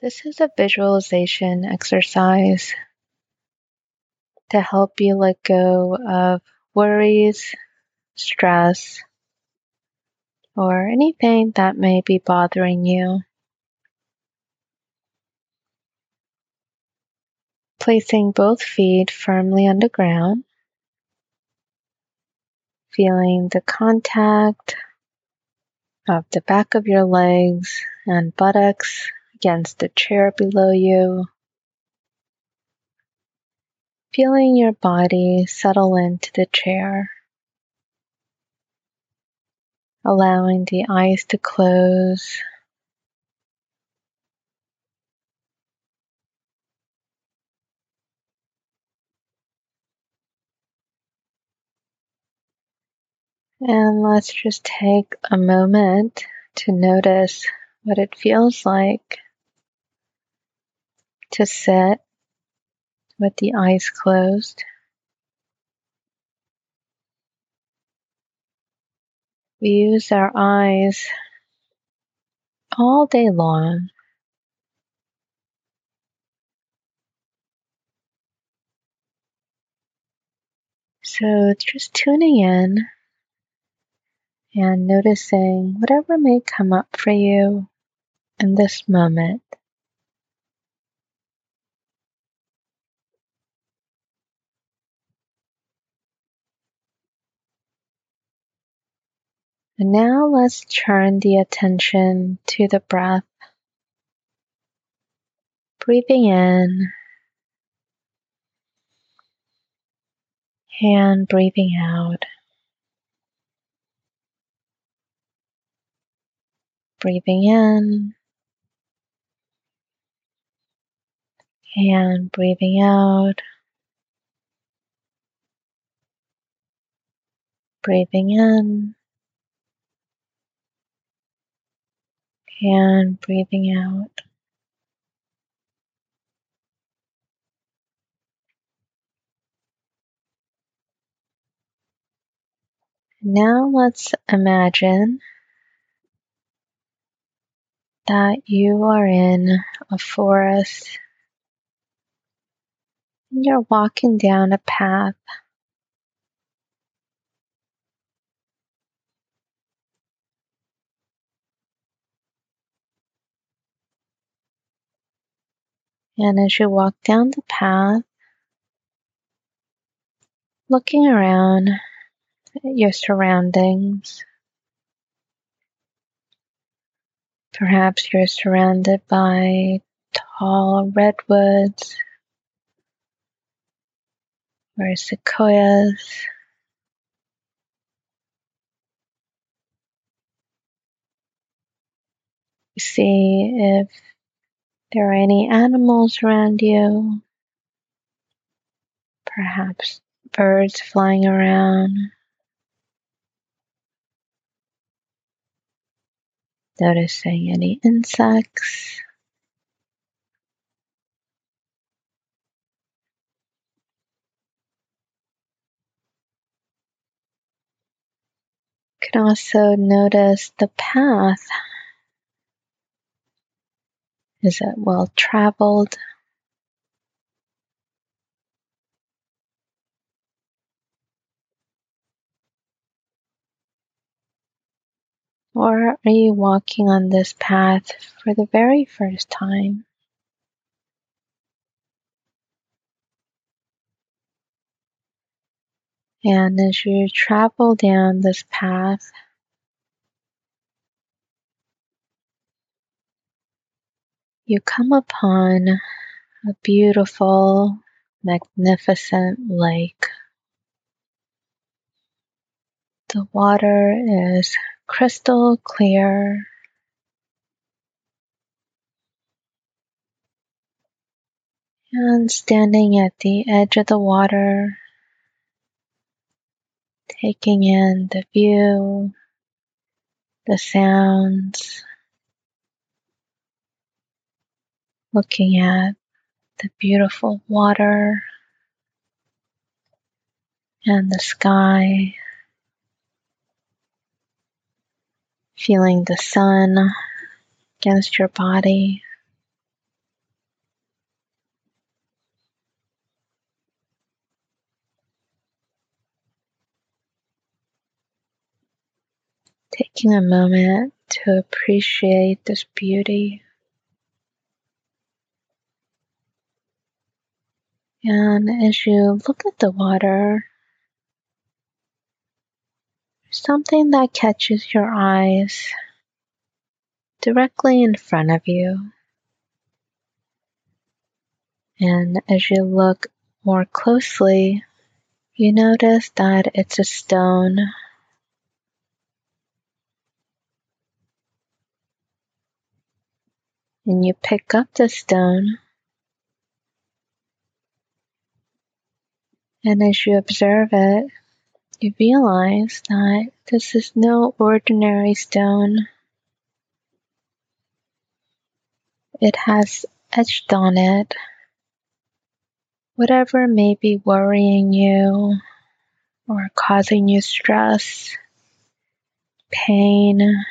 This is a visualization exercise to help you let go of worries, stress, or anything that may be bothering you. Placing both feet firmly on the ground, feeling the contact of the back of your legs and buttocks against the chair below you. Feeling your body settle into the chair. Allowing the eyes to close. And let's just take a moment to notice what it feels like to sit with the eyes closed. We use our eyes all day long. So just tuning in and noticing whatever may come up for you in this moment. Now let's turn the attention to the breath. Breathing in and breathing out. Breathing in and breathing out. Breathing in and breathing out. Now let's imagine that you are in a forest and you're walking down a path. And as you walk down the path, looking around at your surroundings, perhaps you're surrounded by tall redwoods or sequoias. See if there are any animals around you, perhaps birds flying around. Noticing any insects. You can also notice the path is it well traveled? Or are you walking on this path for the very first time? And as you travel down this path, you come upon a beautiful, magnificent lake. The water is crystal clear. And standing at the edge of the water, taking in the view, the sounds, looking at the beautiful water and the sky, feeling the sun against your body. Taking a moment to appreciate this beauty. And as you look at the water, something that catches your eyes directly in front of you. And as you look more closely, you notice that it's a stone. And you pick up the stone And as you observe it, you realize that this is no ordinary stone. It has etched on it whatever may be worrying you or causing you stress, pain,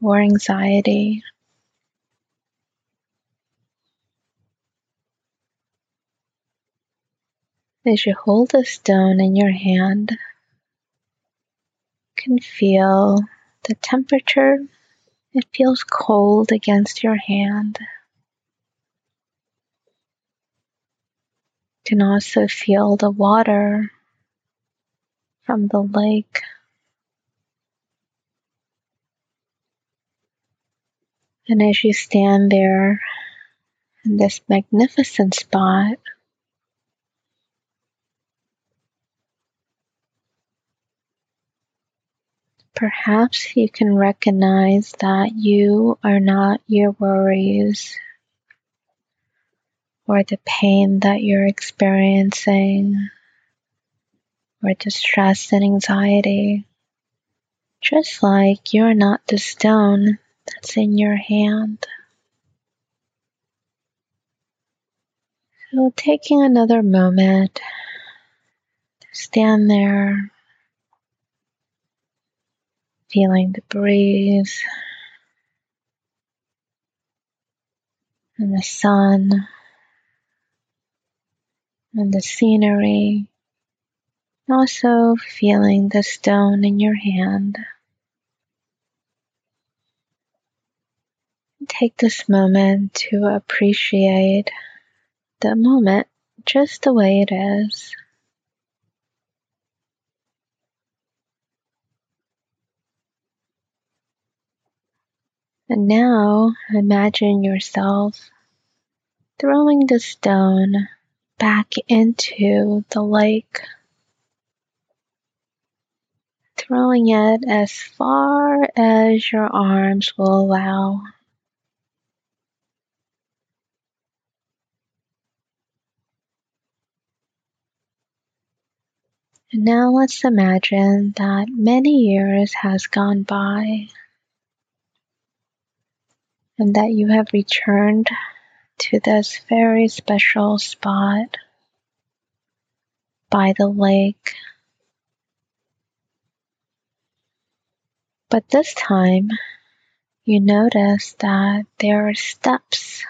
or anxiety. As you hold the stone in your hand, you can feel the temperature. It feels cold against your hand. You can also feel the water from the lake. And as you stand there in this magnificent spot, Perhaps you can recognize that you are not your worries or the pain that you're experiencing or distress and anxiety, just like you're not the stone that's in your hand. So, taking another moment stand there feeling the breeze and the sun and the scenery. Also feeling the stone in your hand. Take this moment to appreciate the moment just the way it is. And now imagine yourself throwing the stone back into the lake, throwing it as far as your arms will allow. And now let's imagine that many years has gone by and that you have returned to this very special spot by the lake. But this time, you notice that there are steps.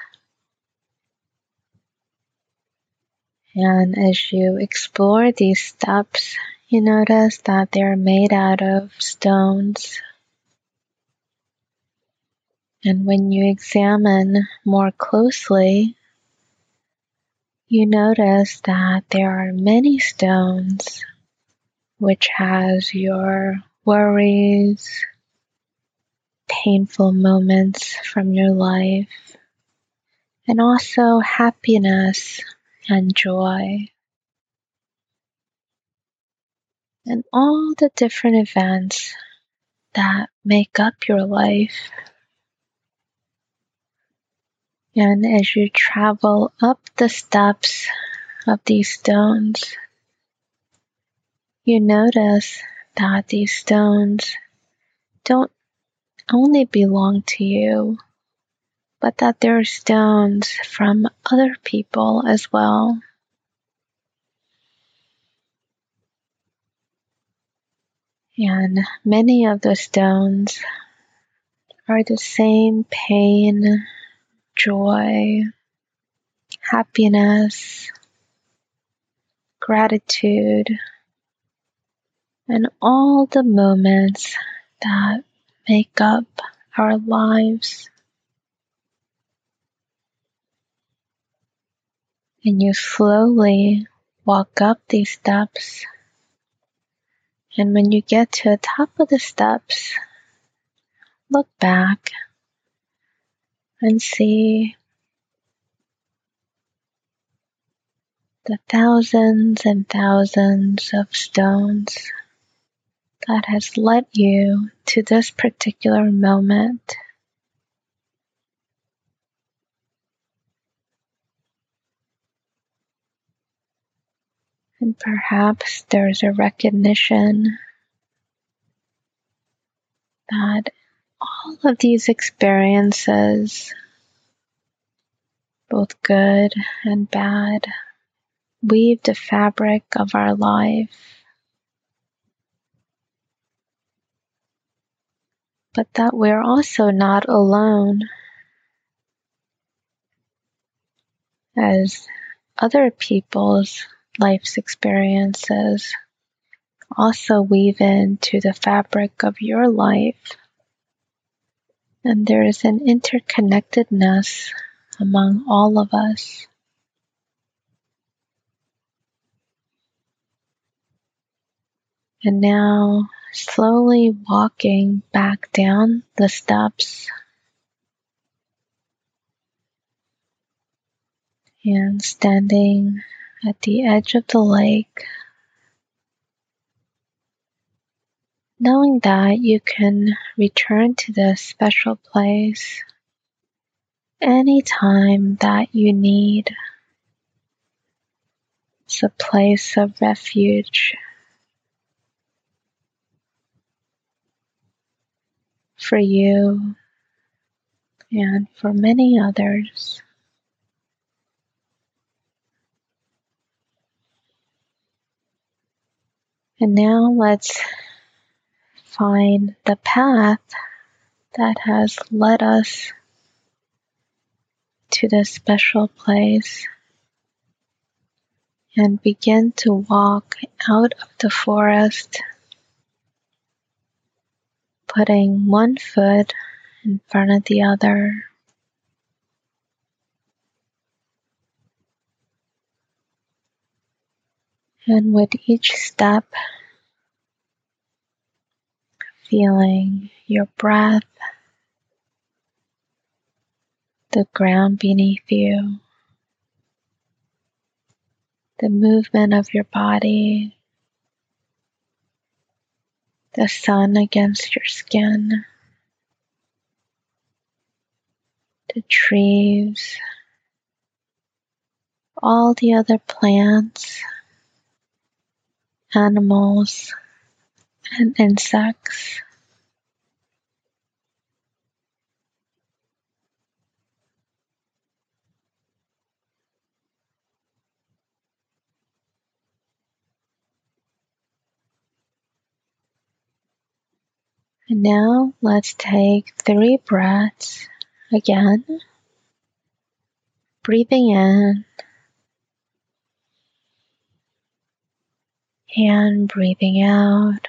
And as you explore these steps, you notice that they're made out of stones and when you examine more closely, you notice that there are many stones which has your worries, painful moments from your life, and also happiness and joy. And all the different events that make up your life. And as you travel up the steps of these stones, you notice that these stones don't only belong to you, but that they're stones from other people as well. And many of the stones are the same pain joy, happiness, gratitude, and all the moments that make up our lives. And you slowly walk up these steps. And when you get to the top of the steps, look back and see the thousands and thousands of stones that has led you to this particular moment. And perhaps there's a recognition that all of these experiences, both good and bad, weave the fabric of our life. But that we're also not alone. As other people's life's experiences also weave into the fabric of your life. And there is an interconnectedness among all of us. And now slowly walking back down the steps and standing at the edge of the lake, knowing that you can return to this special place anytime that you need. It's a place of refuge for you and for many others. And now let's find the path that has led us to this special place and begin to walk out of the forest, putting one foot in front of the other. And with each step, feeling your breath, the ground beneath you, the movement of your body, the sun against your skin, the trees, all the other plants animals, and insects. And now let's take three breaths again. Breathing in and breathing out.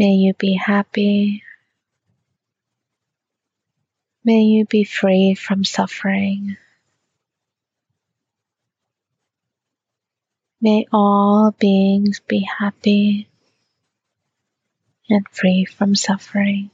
May you be happy. May you be free from suffering. May all beings be happy and free from suffering.